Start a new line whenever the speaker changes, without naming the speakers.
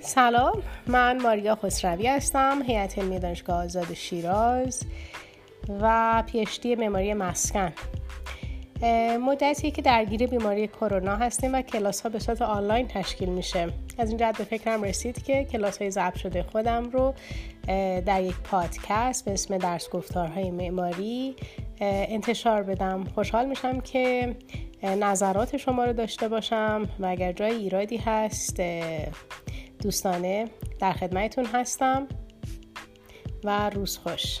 سلام من ماریا خسروی هستم هیئت علمی دانشگاه آزاد شیراز و پیشتی معماری مسکن. مدتی که درگیر بیماری کرونا هستیم و کلاس ها به صورت آنلاین تشکیل میشه. از این جهت به فکرم رسید که کلاس های ضبط شده خودم رو در یک پادکست به اسم درس گفتارهای معماری انتشار بدم. خوشحال میشم که نظرات شما رو داشته باشم و اگر جای ایرادی هست دوستانه در خدمتتون هستم و روز خوش.